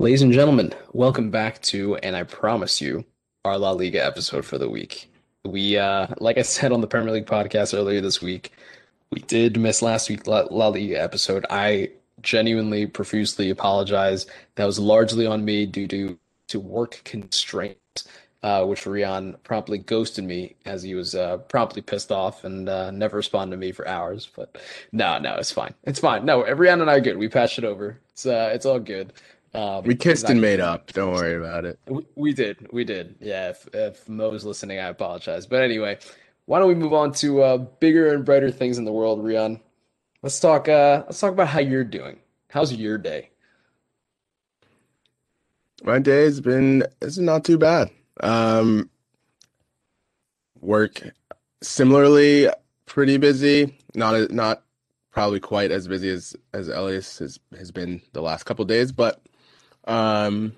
Ladies and gentlemen, welcome back to, and I promise you, our La Liga episode for the week. We, uh, like I said on the Premier League podcast earlier this week, we did miss last week's La, La Liga episode. I genuinely profusely apologize. That was largely on me due to to work constraints, uh, which Rian promptly ghosted me as he was uh, promptly pissed off and uh, never responded to me for hours. But no, no, it's fine. It's fine. No, Rian and I are good. We patched it over. It's uh, it's all good. Um, we kissed and made up. Don't worry about it. We, we did. We did. Yeah. If, if Mo's listening, I apologize. But anyway, why don't we move on to uh, bigger and brighter things in the world, Rian? Let's talk. Uh, let's talk about how you're doing. How's your day? My day has been it's not too bad. Um, work similarly pretty busy. Not not probably quite as busy as as Elias has has been the last couple days, but um,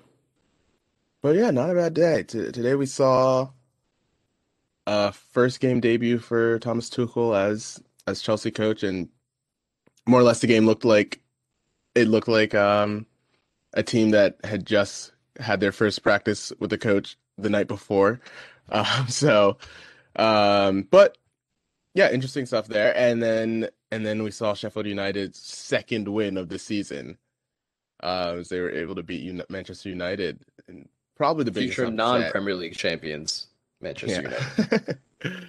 but yeah, not a bad day. T- today we saw a first game debut for Thomas Tuchel as as Chelsea coach, and more or less the game looked like it looked like um, a team that had just had their first practice with the coach the night before. Um, so, um, but yeah, interesting stuff there. And then and then we saw Sheffield United's second win of the season uh, as they were able to beat Manchester United and probably the biggest future non-Premier League champions, Manchester yeah. United.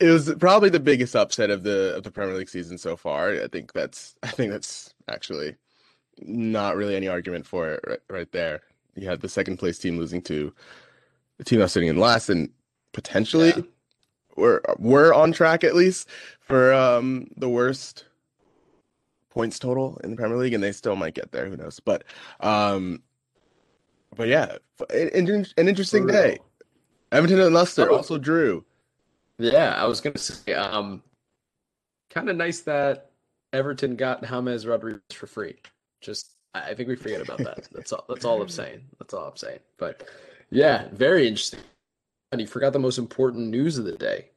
it was probably the biggest upset of the of the Premier League season so far. I think that's I think that's actually not really any argument for it right, right there. You had the second place team losing to the team that's sitting in last, and potentially yeah. we're we're on track at least for um, the worst points total in the Premier League, and they still might get there. Who knows? But, um, but yeah, an, an interesting day. Everton and Leicester oh. also drew. Yeah, I was gonna say, um, kind of nice that Everton got James Rodriguez for free. Just, I think we forget about that. That's all. That's all I'm saying. That's all I'm saying. But yeah, very interesting. And you forgot the most important news of the day.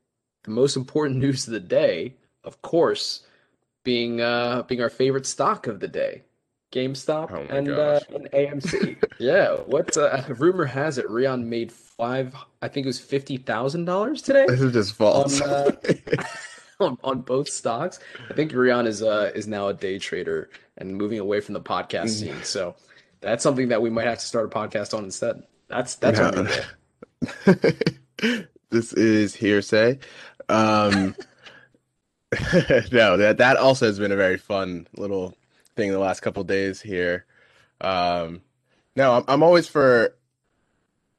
The most important news of the day, of course, being uh being our favorite stock of the day. GameStop oh and, uh, and AMC. yeah, what uh, rumor has it? Rian made five. I think it was fifty thousand dollars today. This is just false. On, uh, on, on, both stocks. I think Rian is uh is now a day trader and moving away from the podcast mm. scene. So that's something that we might have to start a podcast on instead. That's that's no. this is hearsay. Um, no, that that also has been a very fun little thing the last couple days here. Um, no, I'm I'm always for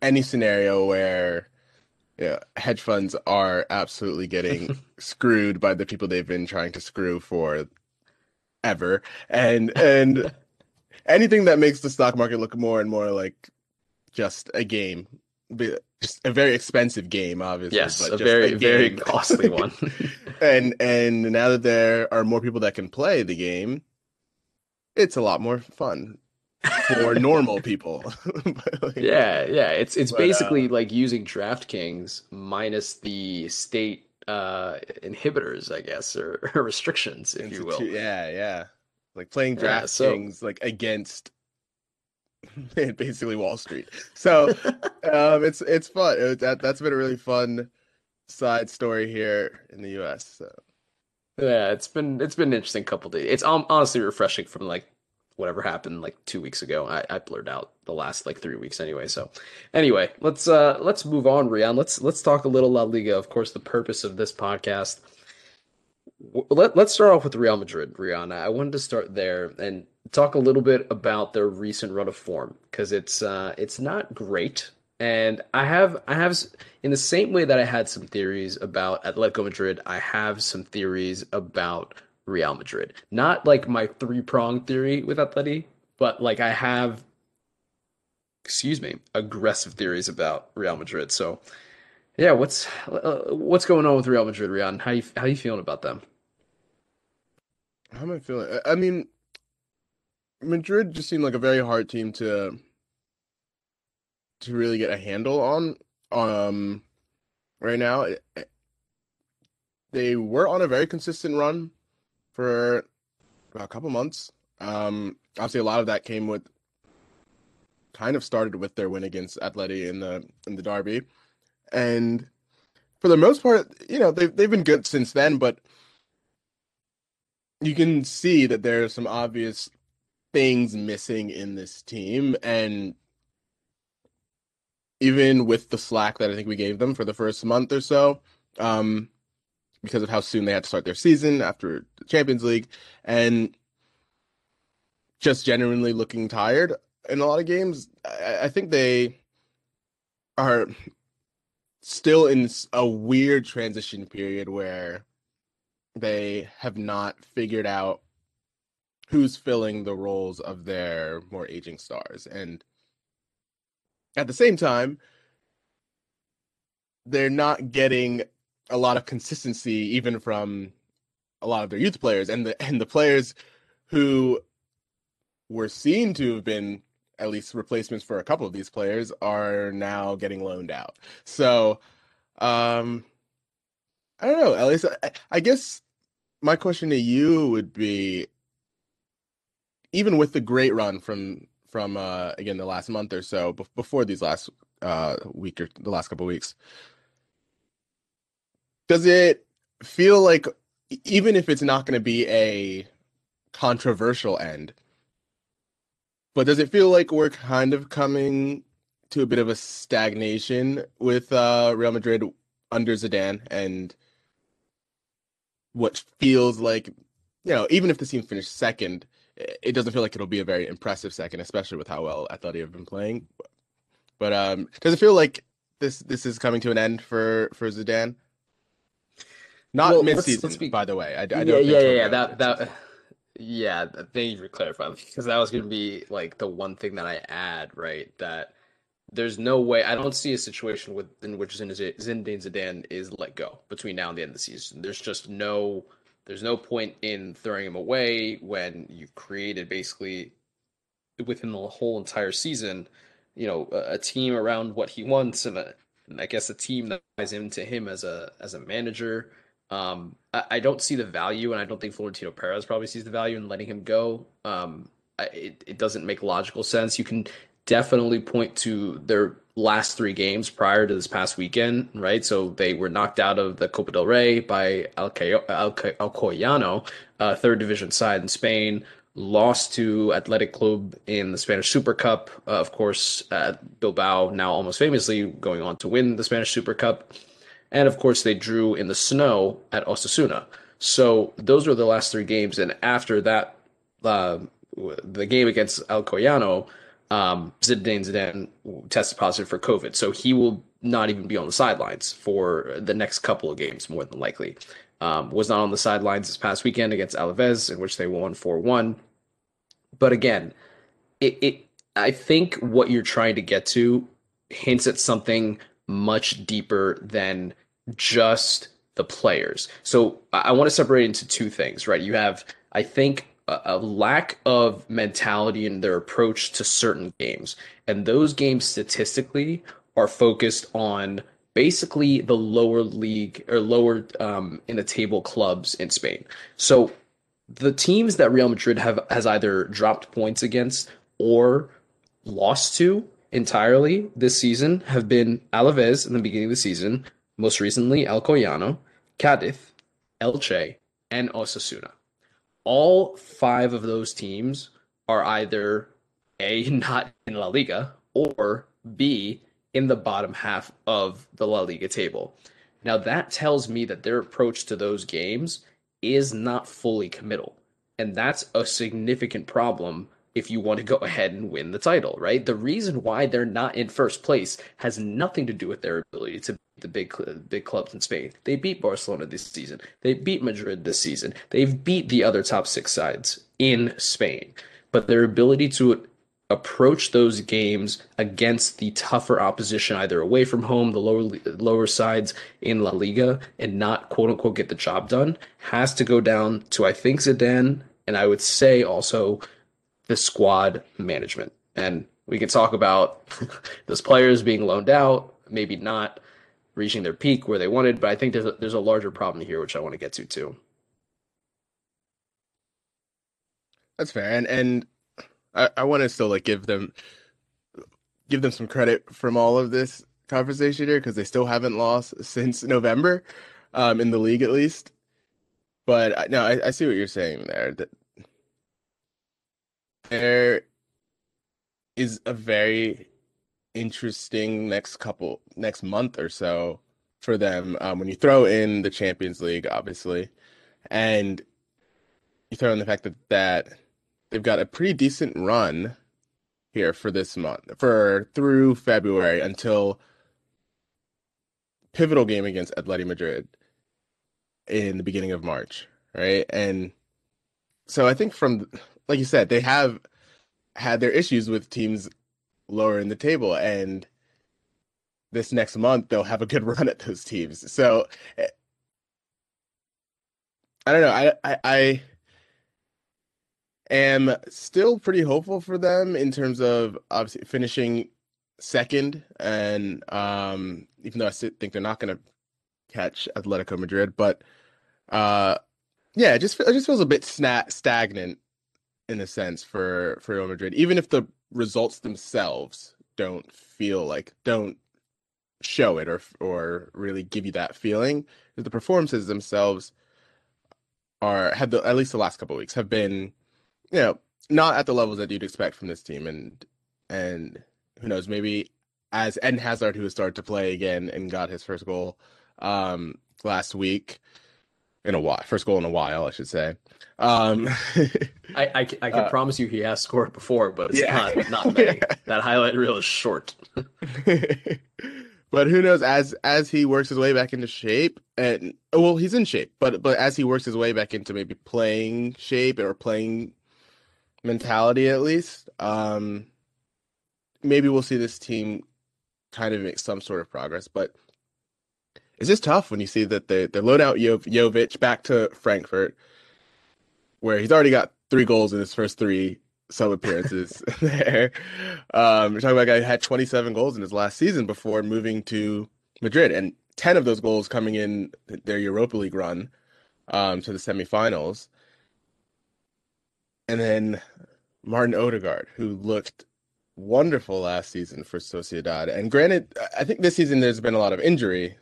any scenario where yeah, hedge funds are absolutely getting screwed by the people they've been trying to screw for ever, and and anything that makes the stock market look more and more like just a game just a very expensive game, obviously. Yes, a very a very costly one. and and now that there are more people that can play the game, it's a lot more fun for normal people. like, yeah, yeah. It's it's but, basically uh, like using DraftKings minus the state uh inhibitors, I guess, or, or restrictions, if you will. Yeah, yeah. Like playing DraftKings yeah, so, like against basically Wall Street. So um, it's it's fun. It, that that's been a really fun side story here in the U.S. So yeah, it's been it's been an interesting couple days. It's honestly refreshing from like whatever happened like two weeks ago. I, I blurred out the last like three weeks anyway. So anyway, let's uh let's move on, Rian. Let's let's talk a little La Liga. Of course, the purpose of this podcast. Let, let's start off with Real Madrid, Rian. I wanted to start there and talk a little bit about their recent run of form because it's uh, it's not great. And I have I have in the same way that I had some theories about Atletico Madrid, I have some theories about Real Madrid. Not like my three prong theory with Atleti, but like I have excuse me, aggressive theories about Real Madrid. So yeah, what's uh, what's going on with Real Madrid, Rian? How you how you feeling about them? How am I feeling? I mean, Madrid just seemed like a very hard team to to really get a handle on. Um, right now, they they were on a very consistent run for about a couple months. Um, obviously, a lot of that came with kind of started with their win against Atleti in the in the derby, and for the most part, you know they've they've been good since then. But you can see that there are some obvious things missing in this team, and even with the slack that I think we gave them for the first month or so, um, because of how soon they had to start their season after the Champions League, and just genuinely looking tired in a lot of games. I, I think they are still in a weird transition period where they have not figured out who's filling the roles of their more aging stars. And at the same time, they're not getting a lot of consistency even from a lot of their youth players and the and the players who were seen to have been at least replacements for a couple of these players are now getting loaned out. So, um, I don't know. At least I, I guess my question to you would be, even with the great run from from uh, again the last month or so before these last uh, week or the last couple of weeks, does it feel like even if it's not going to be a controversial end? But does it feel like we're kind of coming to a bit of a stagnation with uh, Real Madrid under Zidane and what feels like, you know, even if the team finished second, it doesn't feel like it'll be a very impressive second, especially with how well Atleti have been playing. But um, does it feel like this this is coming to an end for for Zidane? Not well, mid-season, let's, let's be... by the way. I, I don't. Yeah, yeah, yeah, yeah. That that yeah, thank you for clarifying because that was going to be like the one thing that I add, right? That there's no way I don't see a situation with in which Zinedine Zidane is let go between now and the end of the season. There's just no there's no point in throwing him away when you've created basically within the whole entire season, you know, a, a team around what he wants and, a, and I guess a team that ties into him as a as a manager um, I, I, don't see the value, and I don't think Florentino Perez probably sees the value in letting him go. Um, I, it, it doesn't make logical sense. You can definitely point to their last three games prior to this past weekend, right? So they were knocked out of the Copa del Rey by Alcoyano, uh, third division side in Spain. Lost to Athletic Club in the Spanish Super Cup. Uh, of course, uh, Bilbao now almost famously going on to win the Spanish Super Cup. And of course, they drew in the snow at Osasuna. So those were the last three games. And after that, uh, the game against Alcoyano, um, Zidane Zidane tested positive for COVID. So he will not even be on the sidelines for the next couple of games, more than likely. Um, was not on the sidelines this past weekend against Alaves, in which they won 4 1. But again, it, it I think what you're trying to get to hints at something much deeper than just the players. So I want to separate into two things, right? You have, I think, a, lack of mentality in their approach to certain games. And those games statistically are focused on basically the lower league or lower um, in the table clubs in Spain. So the teams that Real Madrid have has either dropped points against or lost to entirely this season have been Alaves in the beginning of the season, most recently Alcoyano, Cadiz, Elche, and Osasuna. All five of those teams are either A, not in La Liga, or B, in the bottom half of the La Liga table. Now, that tells me that their approach to those games is not fully committal. And that's a significant problem if you want to go ahead and win the title, right? The reason why they're not in first place has nothing to do with their ability to beat the big big clubs in Spain. They beat Barcelona this season. They beat Madrid this season. They've beat the other top 6 sides in Spain. But their ability to approach those games against the tougher opposition either away from home the lower lower sides in La Liga and not quote unquote get the job done has to go down to I think Zidane and I would say also the squad management. And we can talk about those players being loaned out, maybe not. reaching their peak where they wanted. But I think there's a, there's a larger problem here, which I want to get to too. That's fair, and and I, I want to still like give them give them some credit from all of this conversation here because they still haven't lost since November, um, in the league at least. But no, I, I see what you're saying there. That there is a very interesting next couple next month or so for them um, when you throw in the Champions League, obviously, and you throw in the fact that that they've got a pretty decent run here for this month for through February until pivotal game against Atleti Madrid in the beginning of March, right? And so I think from like you said, they have had their issues with teams lower in the table and this next month they'll have a good run at those teams. So eh, I don't know. I I, I am still pretty hopeful for them in terms of obviously finishing second, and um, even though I think they're not going to catch Atletico Madrid, but uh, yeah, it just it just feels a bit sna- stagnant in a sense for for Real Madrid, even if the results themselves don't feel like don't show it or or really give you that feeling. The performances themselves are have the at least the last couple weeks have been you know, not at the levels that you'd expect from this team. And and who knows, maybe as Eden Hazard, who has started to play again and got his first goal um, last week in a while, first goal in a while, I should say. Um, I, I, I can uh, promise you he has scored before, but it's yeah. not not many. that highlight reel is short. but who knows? As as he works his way back into shape, and well, he's in shape, but but as he works his way back into maybe playing shape or playing mentality at least. Um, maybe we'll see this team kind of make some sort of progress, but it's just tough when you see that they they load out jo- Jovic back to Frankfurt, where he's already got three goals in his first three sub appearances there. Um, you're talking about a guy who had 27 goals in his last season before moving to Madrid, and 10 of those goals coming in their Europa League run um, to the semifinals. And then Martin Odegaard, who looked wonderful last season for Sociedad. And granted, I think this season there's been a lot of injury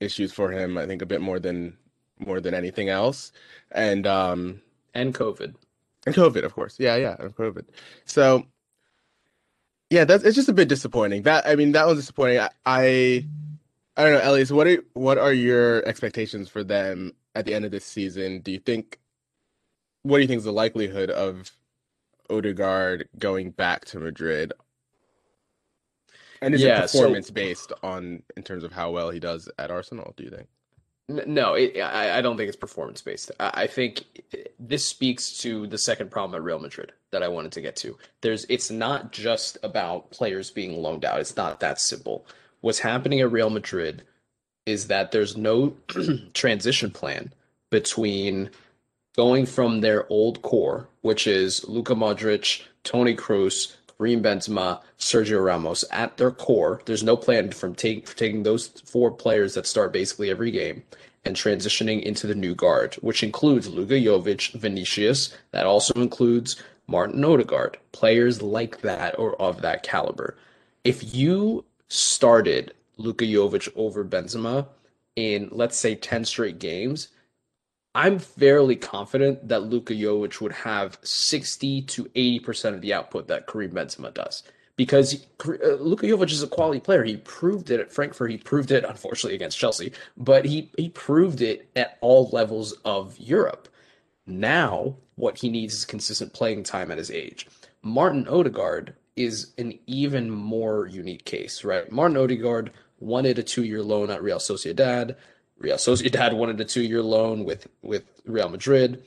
issues for him. I think a bit more than more than anything else. And um and COVID. And COVID, of course. Yeah, yeah, and COVID. So yeah, that's it's just a bit disappointing. That I mean, that was disappointing. I I, I don't know, Elias, what are what are your expectations for them at the end of this season? Do you think what do you think is the likelihood of Odegaard going back to Madrid? And is yeah, it performance so, based on in terms of how well he does at Arsenal? Do you think? No, it, I, I don't think it's performance based. I, I think eh, this speaks to the second problem at Real Madrid that I wanted to get to. There's, it's not just about players being loaned out. It's not that simple. What's happening at Real Madrid is that there's no transition plan between going from their old core, which is Luka Modric, Toni Kroos, Karim Benzema, Sergio Ramos at their core. There's no plan from take, taking those four players that start basically every game and transitioning into the new guard, which includes Luka Jovic, Vinicius. That also includes Martin Odegaard, players like that or of that caliber. If you started Luka Jovic over Benzema in let's say 10 straight games, I'm fairly confident that Luka Jovic would have 60 to 80% of the output that Karim Benzema does. Because uh, Luka Jovic is a quality player. He proved it at Frankfurt. He proved it, unfortunately, against Chelsea, but he, he proved it at all levels of Europe. Now, what he needs is consistent playing time at his age. Martin Odegaard is an even more unique case, right? Martin Odegaard wanted a two year loan at Real Sociedad. Real Sociedad wanted a two-year loan with with Real Madrid.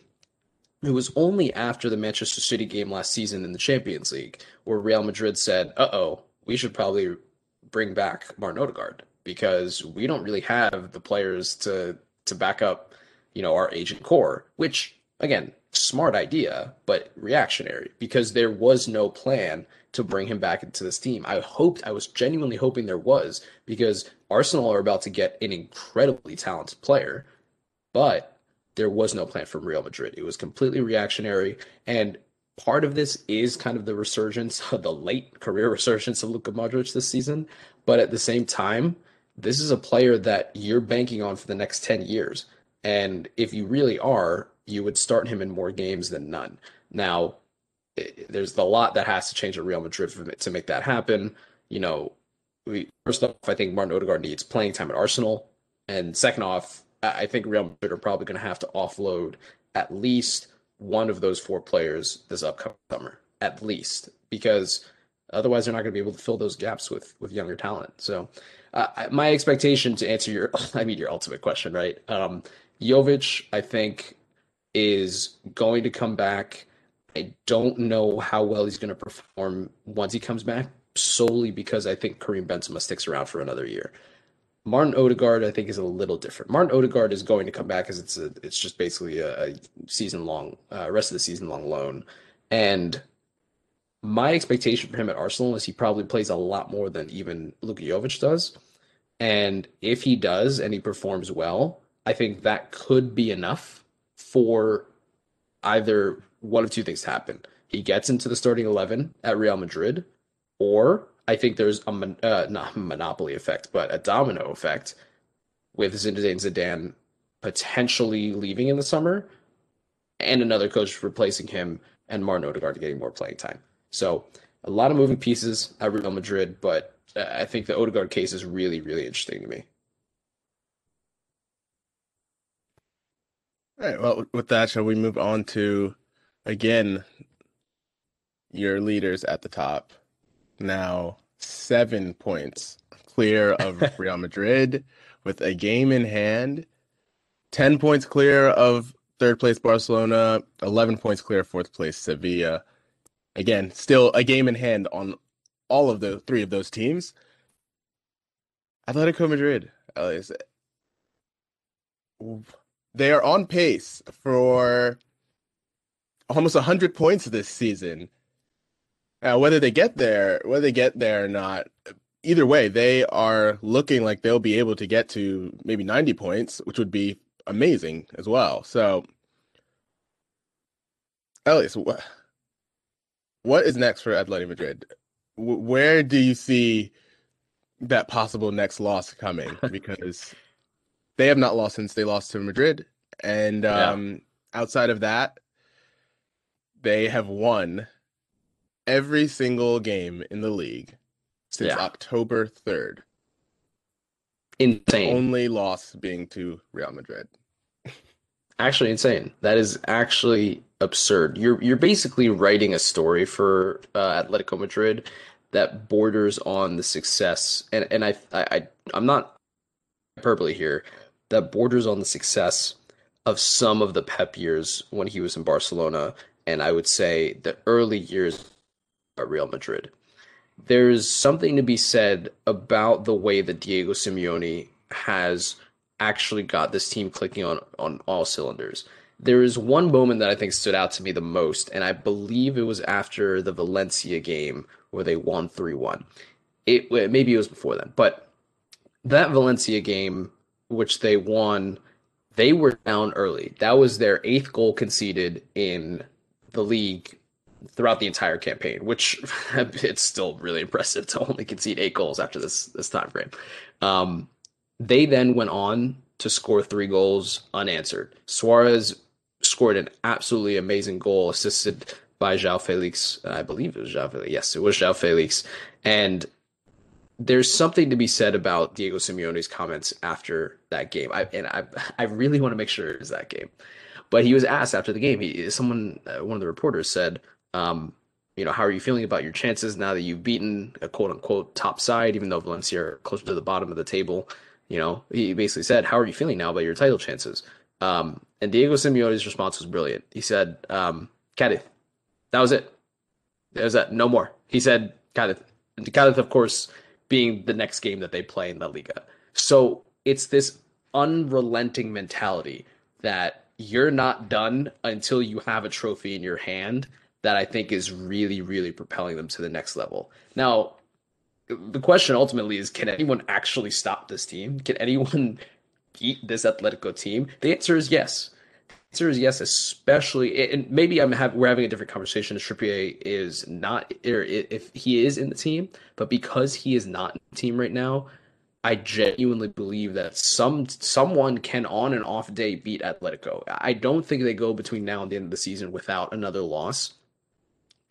It was only after the Manchester City game last season in the Champions League where Real Madrid said, "Uh oh, we should probably bring back Martin Odegaard because we don't really have the players to to back up, you know, our agent core." Which again, smart idea, but reactionary because there was no plan to bring him back into this team. I hoped, I was genuinely hoping there was because Arsenal are about to get an incredibly talented player, but there was no plan from Real Madrid. It was completely reactionary. And part of this is kind of the resurgence, the late career resurgence of Luka Modric this season. But at the same time, this is a player that you're banking on for the next 10 years. And if you really are, you would start him in more games than none. Now, there's a lot that has to change at Real Madrid to make that happen. You know, we, first off, I think Martin Odegaard needs playing time at Arsenal. And second off, I think Real Madrid are probably going to have to offload at least one of those four players this upcoming summer, at least, because otherwise they're not going to be able to fill those gaps with with younger talent. So, uh, my expectation to answer your, I mean, your ultimate question, right? Um, Jovic, I think, is going to come back. I don't know how well he's going to perform once he comes back, solely because I think Karim Benzema sticks around for another year. Martin Odegaard, I think, is a little different. Martin Odegaard is going to come back because it's a, it's just basically a, a season long, uh, rest of the season long loan, and my expectation for him at Arsenal is he probably plays a lot more than even Luka Jovic does, and if he does and he performs well, I think that could be enough for either one of two things to happen. He gets into the starting eleven at Real Madrid, or I think there's a uh, not monopoly effect, but a domino effect with Zinedine Zidane potentially leaving in the summer, and another coach replacing him, and Martin Odegaard getting more playing time. So a lot of moving pieces at Real Madrid, but uh, I think the Odegaard case is really, really interesting to me. All right. Well, with that, shall we move on to again your leaders at the top? now seven points clear of Real Madrid with a game in hand, 10 points clear of third place Barcelona, 11 points clear fourth place Sevilla. Again, still a game in hand on all of the three of those teams. Atletico Madrid, they are on pace for almost 100 points this season. Uh, whether they get there, whether they get there or not, either way, they are looking like they'll be able to get to maybe 90 points, which would be amazing as well. So, Elias, what, what is next for Atletico Madrid? Where do you see that possible next loss coming? Because they have not lost since they lost to Madrid. And um, yeah. outside of that, they have won every single game in the league since yeah. October 3rd. Insane. Only loss being to Real Madrid. actually insane. That is actually absurd. You're you're basically writing a story for uh, Atletico Madrid that borders on the success and and I I, I am not hyperbole here that borders on the success of some of the Pep years when he was in Barcelona and I would say the early years at Real Madrid. There's something to be said about the way that Diego Simeone has actually got this team clicking on on all cylinders. There is one moment that I think stood out to me the most, and I believe it was after the Valencia game where they won 3 1. It maybe it was before then, but that Valencia game, which they won, they were down early. That was their eighth goal conceded in the league throughout the entire campaign, which it's still really impressive to only concede eight goals after this this time frame. Um, they then went on to score three goals unanswered. Suarez scored an absolutely amazing goal, assisted by João Felix. I believe it was João Felix. Yes, it was João Felix. And there's something to be said about Diego Simeone's comments after that game. I and I I really want to make sure it is that game. But he was asked after the game. He someone uh, one of the reporters said, um, you know, how are you feeling about your chances now that you've beaten a quote unquote top side, even though Valencia are closer to the bottom of the table? You know, he basically said, How are you feeling now about your title chances? Um, and Diego Simeone's response was brilliant. He said, um, Cadiz, that was it. That was that. No more. He said, Cadiz. And Cadiz, of course, being the next game that they play in La Liga. So it's this unrelenting mentality that you're not done until you have a trophy in your hand that I think is really, really propelling them to the next level. Now, the question ultimately is can anyone actually stop this team? Can anyone beat this Atletico team? The answer is yes. Answer is yes, especially and maybe I'm have, we're having a different conversation. Trippier is not or if he is in the team, but because he is not in the team right now, I genuinely believe that some someone can on and off day beat Atletico. I don't think they go between now and the end of the season without another loss,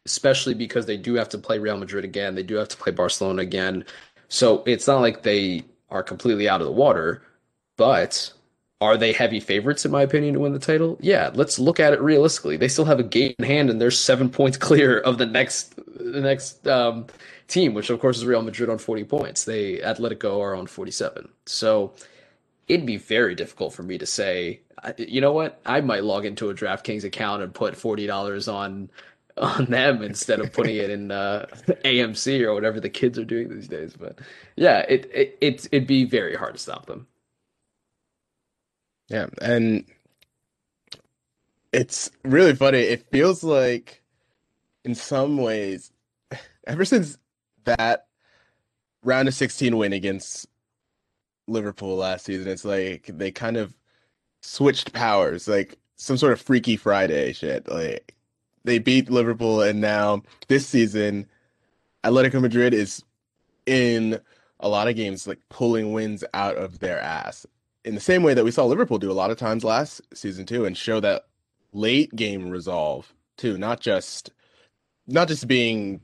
especially because they do have to play Real Madrid again. They do have to play Barcelona again. So it's not like they are completely out of the water, but are they heavy favorites in my opinion to win the title? Yeah, let's look at it realistically. They still have a game in hand and they're 7 points clear of the next the next um, team, which of course is Real Madrid on 40 points. They Atletico are on 47. So it'd be very difficult for me to say, you know what? I might log into a DraftKings account and put $40 on on them instead of putting it in uh, AMC or whatever the kids are doing these days. But yeah, it it it'd be very hard to stop them. Yeah, and it's really funny. It feels like in some ways ever since that round of 16 win against Liverpool last season, it's like they kind of switched powers, like some sort of Freaky Friday shit. Like they beat Liverpool, and now this season, Atletico Madrid is in a lot of games like pulling wins out of their ass. In the same way that we saw Liverpool do a lot of times last season too, and show that late game resolve too, not just not just being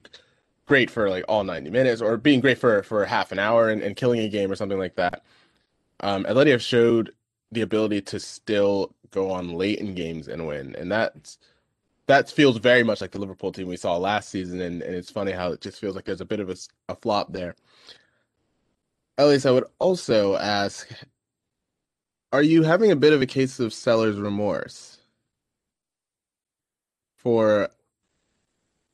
great for like all 90 minutes or being great for for half an hour and, and killing a game or something like that. Um, Atleti have showed the ability to still go on late in games and win, and that's that feels very much like the Liverpool team we saw last season. And, and it's funny how it just feels like there's a bit of a, a flop there. Elias, I would also ask, are you having a bit of a case of seller's remorse for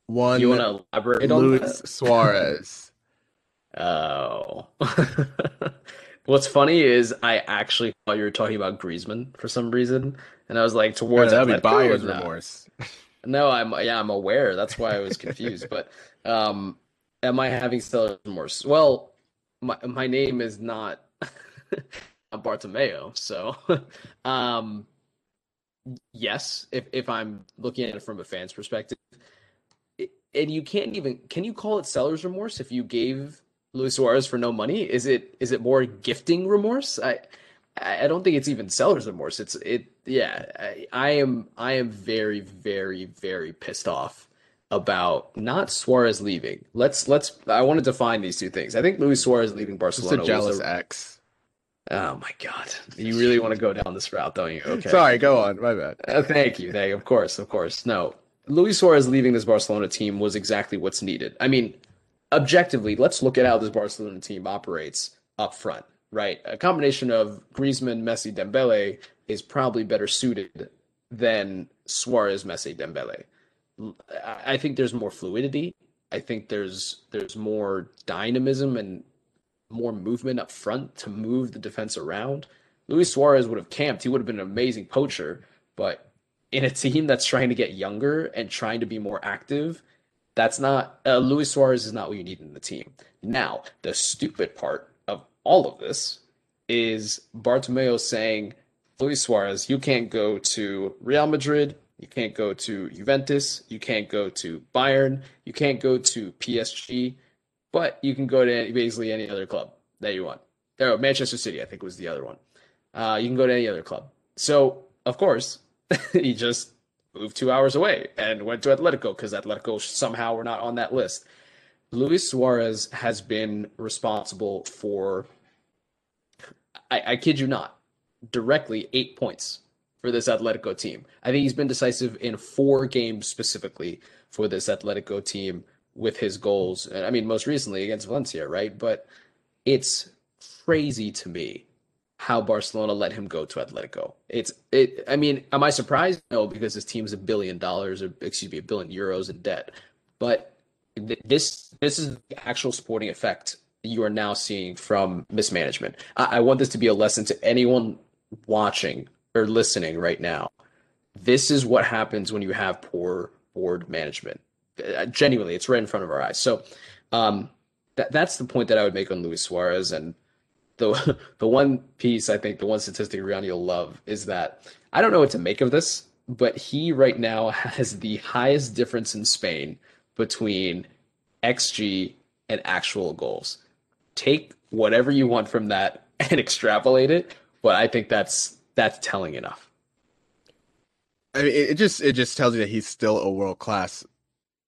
one you want to elaborate Luis? Suarez. oh. What's funny is I actually thought you were talking about Griezmann for some reason, and I was like, towards yeah, that'd be buyer's remorse. no, I'm yeah, I'm aware. That's why I was confused. but um, am I having seller's remorse? Well, my my name is not Bartomeu, so um, yes. If if I'm looking at it from a fan's perspective, and you can't even can you call it seller's remorse if you gave Luis Suarez for no money? Is it is it more gifting remorse? I I don't think it's even seller's remorse. It's it yeah. I, I am I am very very very pissed off about not Suarez leaving. Let's let's I want to define these two things. I think Luis Suarez leaving Barcelona. Just a jealous a, ex. Oh my god! You really want to go down this route, don't you? Okay. Sorry, go on. My bad. Uh, thank you. Thank you. Of course, of course. No, Luis Suarez leaving this Barcelona team was exactly what's needed. I mean, objectively, let's look at how this Barcelona team operates up front, right? A combination of Griezmann, Messi, Dembele is probably better suited than Suarez, Messi, Dembele. I think there's more fluidity. I think there's there's more dynamism and more movement up front to move the defense around. Luis Suarez would have camped. He would have been an amazing poacher, but in a team that's trying to get younger and trying to be more active, that's not uh, Luis Suarez is not what you need in the team. Now, the stupid part of all of this is Bartomeu saying, Luis Suarez, you can't go to Real Madrid, you can't go to Juventus, you can't go to Bayern, you can't go to PSG, but you can go to basically any other club that you want. Oh, Manchester City, I think was the other one. Uh, you can go to any other club. So, of course, he just moved two hours away and went to Atletico because Atletico somehow were not on that list. Luis Suarez has been responsible for, I, I kid you not, directly eight points for this Atletico team. I think he's been decisive in four games specifically for this Atletico team with his goals. I mean, most recently against Valencia, right? But it's crazy to me how Barcelona let him go to Atletico. It's it. I mean, am I surprised? No, because his team's a billion dollars, or excuse me, a billion euros in debt. But th- this this is the actual sporting effect you are now seeing from mismanagement. I, I want this to be a lesson to anyone watching or listening right now. this is what happens when you have poor board management. Genuinely, it's right in front of our eyes. So, um, that that's the point that I would make on Luis Suarez. And the the one piece I think the one statistic Rian you'll love is that I don't know what to make of this, but he right now has the highest difference in Spain between XG and actual goals. Take whatever you want from that and extrapolate it, but I think that's that's telling enough. I mean, it just it just tells you that he's still a world class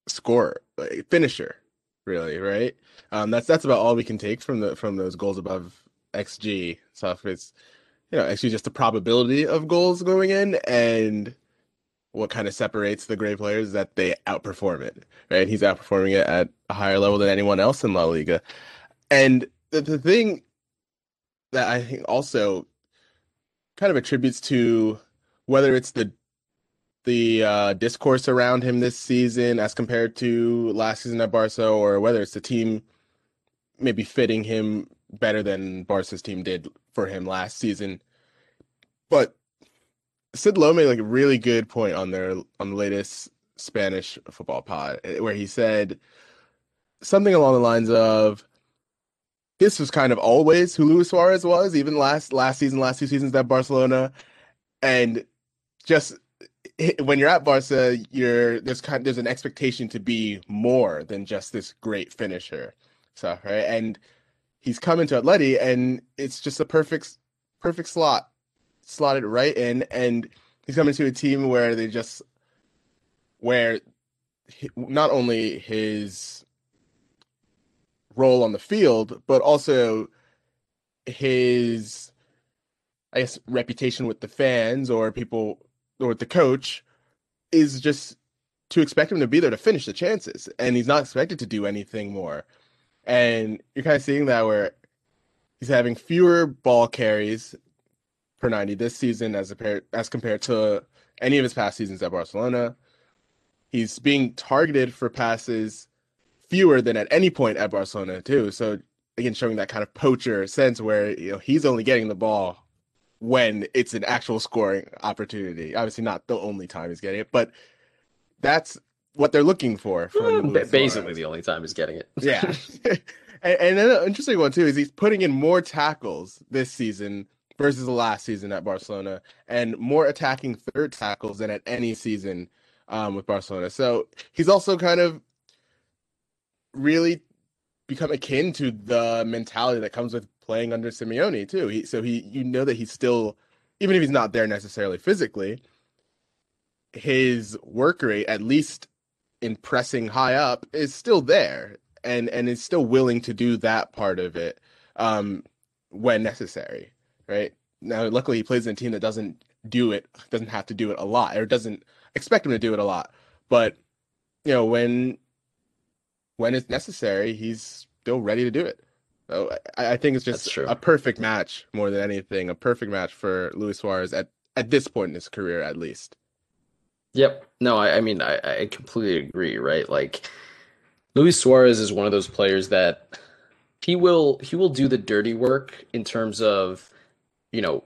scorer, like, finisher, really, right? Um, that's that's about all we can take from the from those goals above xG stuff. It's you know, actually just the probability of goals going in, and what kind of separates the great players is that they outperform it, right? He's outperforming it at a higher level than anyone else in La Liga, and the, the thing that I think also kind of attributes to whether it's the the uh, discourse around him this season as compared to last season at Barca, or whether it's the team maybe fitting him better than Barca's team did for him last season. But Sid Lowe made like a really good point on their on the latest Spanish football pod, eh, where he said something along the lines of this was kind of always who Luis Suarez was, even last last season, last two seasons at Barcelona, and just when you're at Barca, you're there's kind there's an expectation to be more than just this great finisher stuff, right? And he's coming to Atleti, and it's just a perfect perfect slot, slotted right in, and he's coming to a team where they just where not only his role on the field, but also his I guess reputation with the fans or people or the coach is just to expect him to be there to finish the chances, and he's not expected to do anything more. And you're kind of seeing that where he's having fewer ball carries per 90 this season as a as compared to any of his past seasons at Barcelona. He's being targeted for passes fewer than at any point at Barcelona too. So again, showing that kind of poacher sense where you know he's only getting the ball when it's an actual scoring opportunity. Obviously, not the only time he's getting it, but that's what they're looking for. From basically, the only time he's getting it. yeah. and, and then an interesting one too is he's putting in more tackles this season versus the last season at Barcelona, and more attacking third tackles than at any season um, with Barcelona. So he's also kind of really become akin to the mentality that comes with playing under Simeone too. He so he you know that he's still even if he's not there necessarily physically, his work rate at least in pressing high up is still there and and is still willing to do that part of it um when necessary, right? Now luckily he plays in a team that doesn't do it doesn't have to do it a lot or doesn't expect him to do it a lot. But you know, when when it's necessary, he's still ready to do it. So I, I think it's just a perfect match more than anything. A perfect match for Luis Suarez at, at this point in his career, at least. Yep. No, I, I mean, I, I completely agree, right? Like, Luis Suarez is one of those players that he will he will do the dirty work in terms of, you know,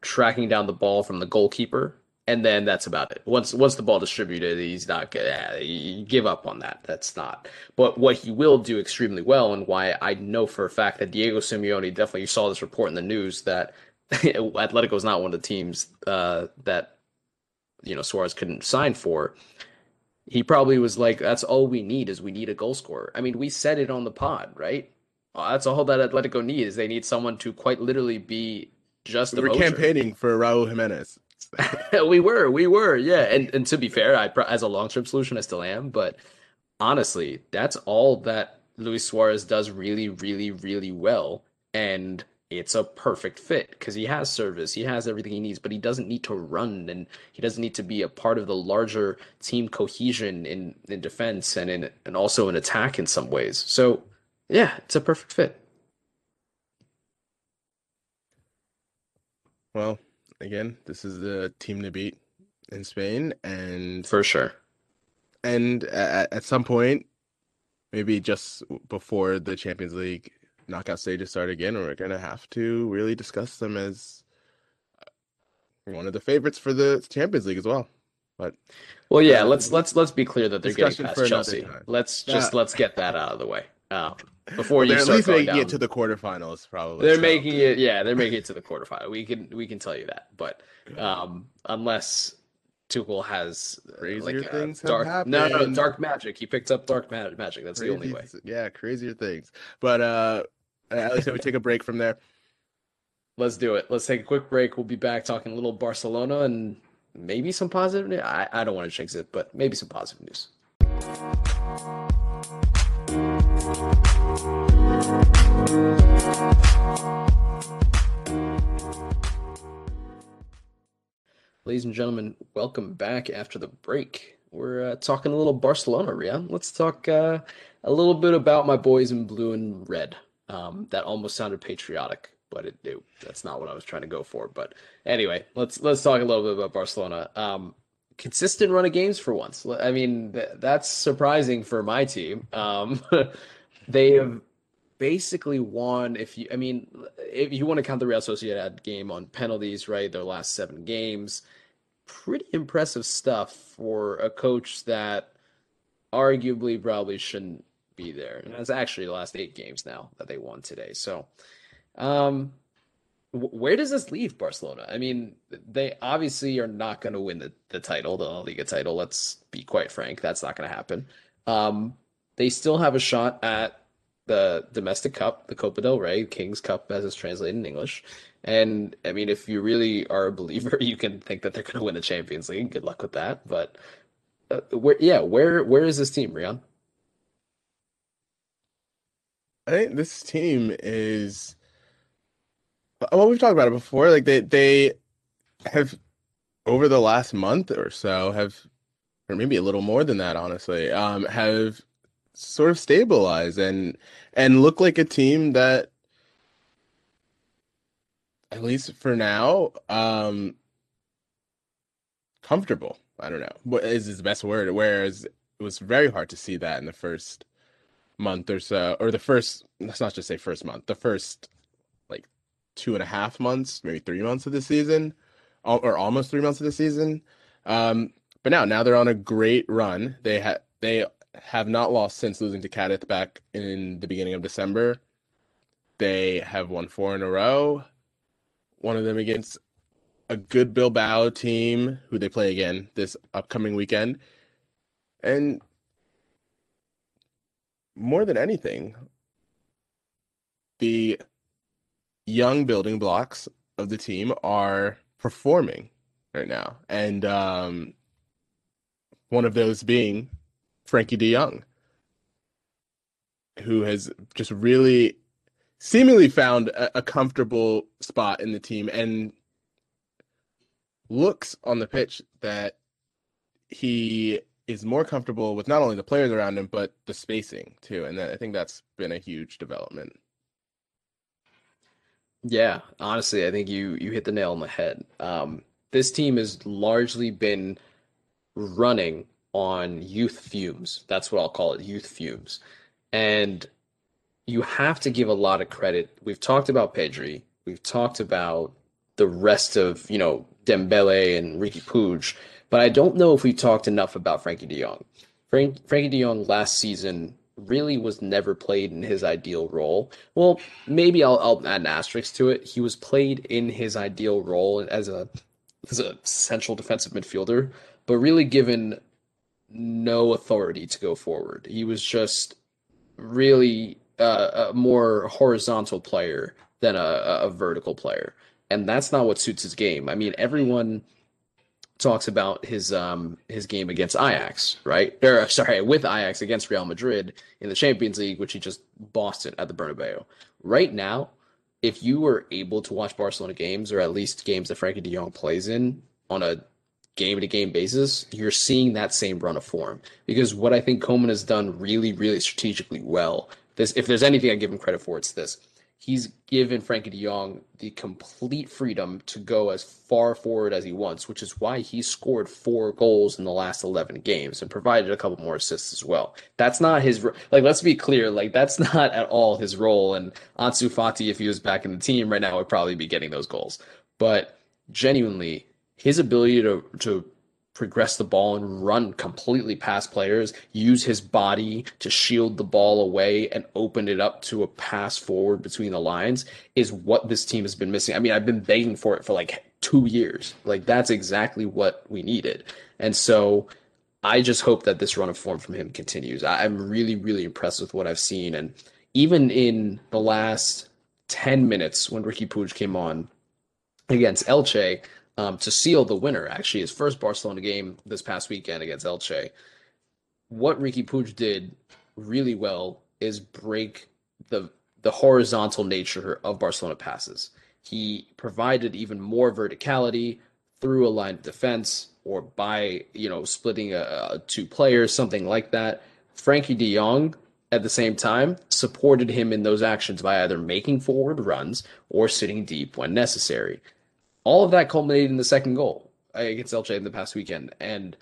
tracking down the ball from the goalkeeper and then that's about it. Once once the ball distributed, he's not good. Yeah, you give up on that. That's not. But what he will do extremely well, and why I know for a fact that Diego Simeone definitely you saw this report in the news that Atletico is not one of the teams uh, that you know Suarez couldn't sign for. He probably was like, "That's all we need is we need a goal scorer." I mean, we said it on the pod, right? that's all that Atletico need is they need someone to quite literally be just. We were campaigning for Raul Jimenez. we were, we were, yeah. And and to be fair, I as a long term solution, I still am. But honestly, that's all that Luis Suarez does really, really, really well, and it's a perfect fit because he has service, he has everything he needs, but he doesn't need to run, and he doesn't need to be a part of the larger team cohesion in in defense and in and also in attack in some ways. So yeah, it's a perfect fit. Well, again, this is the team to beat in Spain, and for sure. And at, at some point, maybe just before the Champions League knockout stages start again, we're gonna have to really discuss them as one of the favorites for the Champions League as well. But well, yeah, uh, let's let's let's be clear that they're getting past Chelsea. Let's just Yeah. let's get that out of the way before you they're at least making down. it to the quarterfinals, probably. They're so. making it, yeah, they're making it to the quarterfinal. We can we can tell you that, but um, unless Tuchel has uh, Crazier like a things dark, no, no, dark magic. He picked up dark ma- magic. That's the only way. Yeah, crazier things. But uh, at least we take a break from there. Let's do it. Let's take a quick break. We'll be back talking a little Barcelona and maybe some positive news. I, I don't want to jinx it, but maybe some positive news. Ladies and gentlemen, welcome back after the break. We're uh, talking a little Barcelona, Rian. Let's talk uh, a little bit about my boys in blue and red. Um, that almost sounded patriotic, but it, it that's not what I was trying to go for. But anyway, let's let's talk a little bit about Barcelona. Um, consistent run of games for once. I mean, th- that's surprising for my team. Um, they have basically won. If you, I mean, if you want to count the Real Sociedad game on penalties, right? Their last seven games, pretty impressive stuff for a coach that arguably probably shouldn't be there. And that's actually the last eight games now that they won today. So, um, where does this leave Barcelona? I mean, they obviously are not going to win the, the title, the La Liga title. Let's be quite frank. That's not going to happen. Um, they still have a shot at the domestic cup, the Copa del Rey, King's Cup as it's translated in English. And I mean, if you really are a believer, you can think that they're going to win the Champions League. Good luck with that. But uh, where, yeah, where where is this team, Rian? I think this team is. Well, we've talked about it before. Like they they have over the last month or so have, or maybe a little more than that, honestly, um, have sort of stabilized and and look like a team that, at least for now, um, comfortable. I don't know what is the best word. Whereas it was very hard to see that in the first month or so, or the first, let's not just say first month, the first two and a half months, maybe three months of the season, or almost three months of the season. Um, but now, now they're on a great run. They have they have not lost since losing to Cadiz back in the beginning of December. They have won four in a row. One of them against a good Bilbao team who they play again this upcoming weekend. And more than anything, the young building blocks of the team are performing right now. And um, one of those being Frenkie de Jong, who has just really seemingly found a, a comfortable spot in the team and looks on the pitch that he is more comfortable with not only the players around him but the spacing too and that, i think that's been a huge development Yeah, honestly, I think you you hit the nail on the head. Um, this team has largely been running on youth fumes. That's what I'll call it, youth fumes. And you have to give a lot of credit. We've talked about Pedri. We've talked about the rest of, you know, Dembele and Riqui Puig, but I don't know if we talked enough about Frenkie de Jong. Frank, Frenkie de Jong last season really was never played in his ideal role. Well, maybe I'll, I'll add an asterisk to it. He was played in his ideal role as a as a central defensive midfielder, but really given no authority to go forward. He was just really uh, a more horizontal player than a, a vertical player, and that's not what suits his game. I mean, everyone talks about his um his game against Ajax, right? Or sorry, with Ajax against Real Madrid in the Champions League, which he just bossed it at the Bernabeu. Right now, if you were able to watch Barcelona games or at least games that Frenkie De Jong plays in on a game to game basis, you're seeing that same run of form. Because what I think Koeman has done really, really strategically well, this if there's anything I give him credit for, it's this. He's given Frenkie de Jong the complete freedom to go as far forward as he wants, which is why he scored four goals in the last 11 games and provided a couple more assists as well. That's not his, like, let's be clear, like, that's not at all his role. And Ansu Fati, if he was back in the team right now, would probably be getting those goals. But genuinely, his ability to to progress the ball and run completely past players, use his body to shield the ball away and open it up to a pass forward between the lines is what this team has been missing. I mean, I've been begging for it for like two years. Like that's exactly what we needed. And so I just hope that this run of form from him continues. I, am really, really impressed with what I've seen. And even in the last 10 minutes when Riqui Puig came on against Elche, um, to seal the winner, actually, his first Barcelona game this past weekend against Elche. What Riqui Puig did really well is break the the horizontal nature of Barcelona passes. He provided even more verticality through a line of defense or by you know splitting a, a two players, something like that. Frenkie De Jong at the same time supported him in those actions by either making forward runs or sitting deep when necessary all of that culminated in the second goal against Elche in the past weekend. And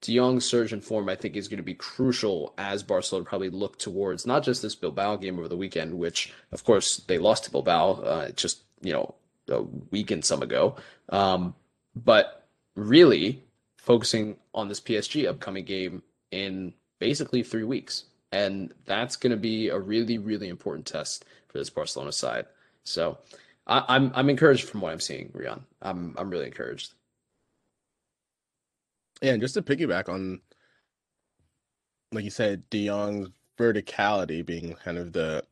De Jong's surge in form, I think, is going to be crucial as Barcelona probably look towards not just this Bilbao game over the weekend, which, of course, they lost to Bilbao uh, just, you know, a week and some ago, um, but really focusing on this PSG upcoming game in basically three weeks. And that's going to be a really, really important test for this Barcelona side. So, I, I'm, I'm encouraged from what I'm seeing, Rian. I'm I'm really encouraged. Yeah, and just to piggyback on, like you said, De Jong's verticality being kind of the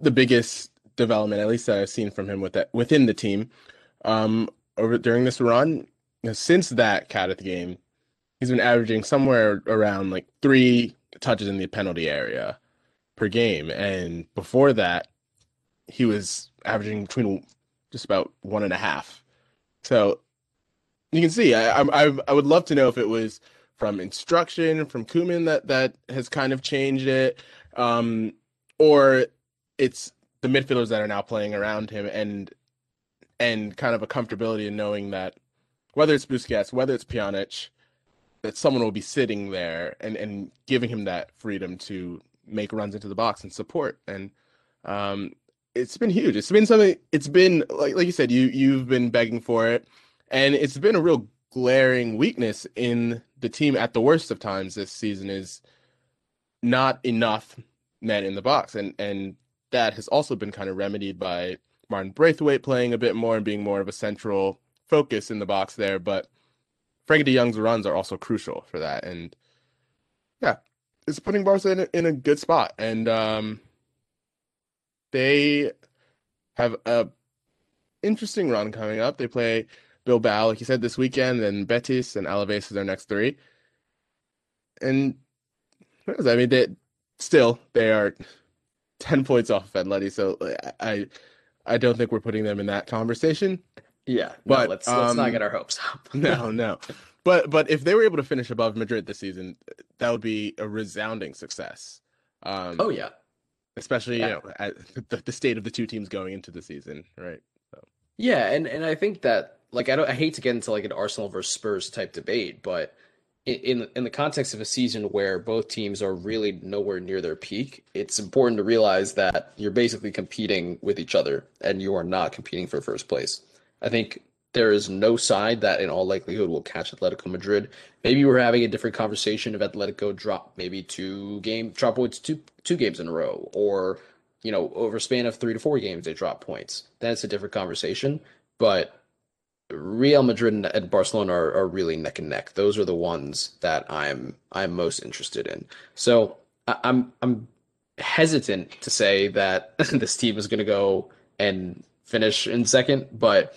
the biggest development, at least that I've seen from him with that within the team. Um, over during this run, since that Cadiz game, he's been averaging somewhere around like three touches in the penalty area per game, and before that, he was averaging between just about one and a half. So you can see, I, I, I would love to know if it was from instruction from Koeman that that has kind of changed it, um, or it's the midfielders that are now playing around him and and kind of a comfortability in knowing that whether it's Busquets, whether it's Pjanic, that someone will be sitting there and and giving him that freedom to make runs into the box and support. And um, it's been huge. It's been something. It's been like like you said, you you've been begging for it, and it's been a real glaring weakness in the team at the worst of times this season is not enough men in the box, and and that has also been kind of remedied by Martin Braithwaite playing a bit more and being more of a central focus in the box there. But Frenkie De Jong's runs are also crucial for that, and yeah, it's putting Barca in a, in a good spot, and um they have a interesting run coming up. They play Bilbao, like you said, this weekend, and Betis and Alaves is their next three. And I mean, they still they are ten points off of Atleti, so I I don't think we're putting them in that conversation. Yeah, but no, let's um, let's not um, get our hopes up. no, no. But but if they were able to finish above Madrid this season, that would be a resounding success. Um, oh yeah, especially yeah. you know at the, the state of the two teams going into the season, right? So. Yeah, and and I think that like I don't I hate to get into like an Arsenal versus Spurs type debate, but in in the context of a season where both teams are really nowhere near their peak, it's important to realize that you're basically competing with each other and you are not competing for first place. I think there is no side that in all likelihood will catch Atletico Madrid. Maybe we're having a different conversation if Atletico drop maybe two game drop points two two games in a row, or you know over a span of three to four games they drop points. Then it's a different conversation. But Real Madrid and Barcelona are, are really neck and neck. Those are the ones that I'm I'm most interested in. So I'm I'm hesitant to say that this team is going to go and finish in second, but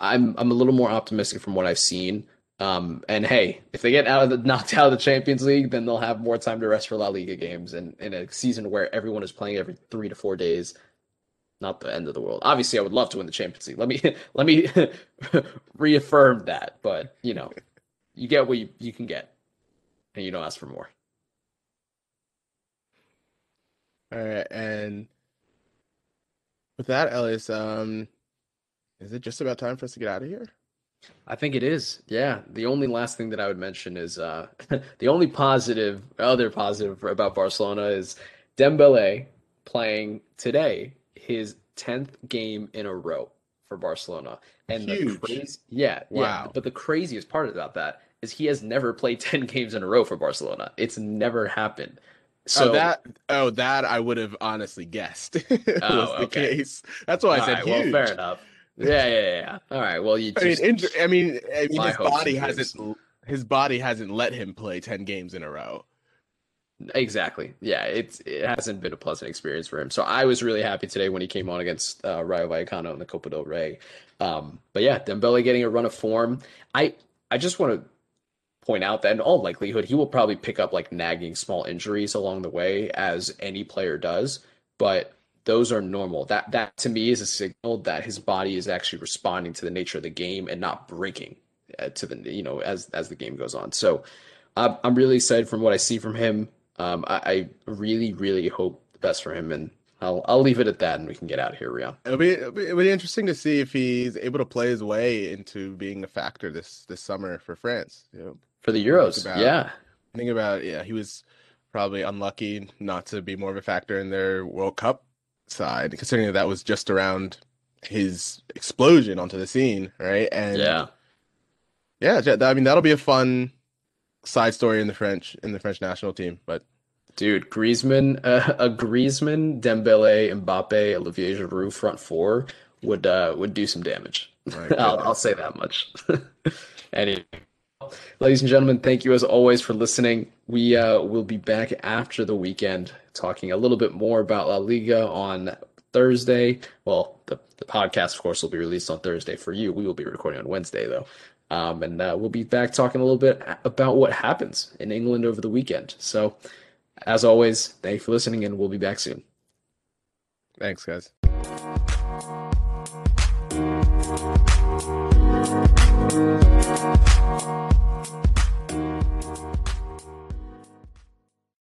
I'm I'm a little more optimistic from what I've seen. Um, and hey, if they get out of the knocked out of the Champions League, then they'll have more time to rest for La Liga games. And in a season where everyone is playing every three to four days, not the end of the world. Obviously, I would love to win the Champions League. Let me let me reaffirm that. But you know, you get what you, you can get, and you don't ask for more. All right, and with that, Ellis, um, is it just about time for us to get out of here? I think it is. Yeah. The only last thing that I would mention is uh, the only positive, other positive about Barcelona is Dembele playing today his 10th game in a row for Barcelona. And the Huge. crazy, yeah, yeah. Wow. But the craziest part about that is he has never played 10 games in a row for Barcelona. It's never happened. So oh, that oh that I would have honestly guessed was Oh, the okay. case. That's why I said right, well, huge. fair enough. Yeah, yeah, yeah. All right. Well, you I mean, just I mean, I mean, his body hasn't his body hasn't let him play ten games in a row. Exactly. Yeah, it's it hasn't been a pleasant experience for him. So I was really happy today when he came on against uh, Rayo Vallecano in the Copa del Rey. Um, but yeah, Dembele getting a run of form. I I just want to point out that in all likelihood he will probably pick up like nagging small injuries along the way as any player does, but those are normal. That that to me is a signal that his body is actually responding to the nature of the game and not breaking uh, to the you know as as the game goes on. So I'm I'm really excited from what I see from him. Um, I, I really, really hope the best for him, and I'll I'll leave it at that, and we can get out of here, Rian. It'll be, it'll be it'll be interesting to see if he's able to play his way into being a factor this this summer for France. You know, For the Euros, about- yeah, think about yeah, he was probably unlucky not to be more of a factor in their World Cup side, considering that that was just around his explosion onto the scene, right? And yeah, yeah, I mean that'll be a fun side story in the French in the French national team. But dude, Griezmann, uh, a Griezmann, Dembele, Mbappe, Olivier Giroud front four would uh would do some damage. my I'll, I'll say that much. anyway, ladies and gentlemen, thank you as always for listening. We uh, will be back after the weekend talking a little bit more about La Liga on Thursday. Well, the, the podcast, of course, will be released on Thursday for you. We will be recording on Wednesday, though. Um, and uh, we'll be back talking a little bit about what happens in England over the weekend. So, as always, thank you for listening, and we'll be back soon. thanks, guys.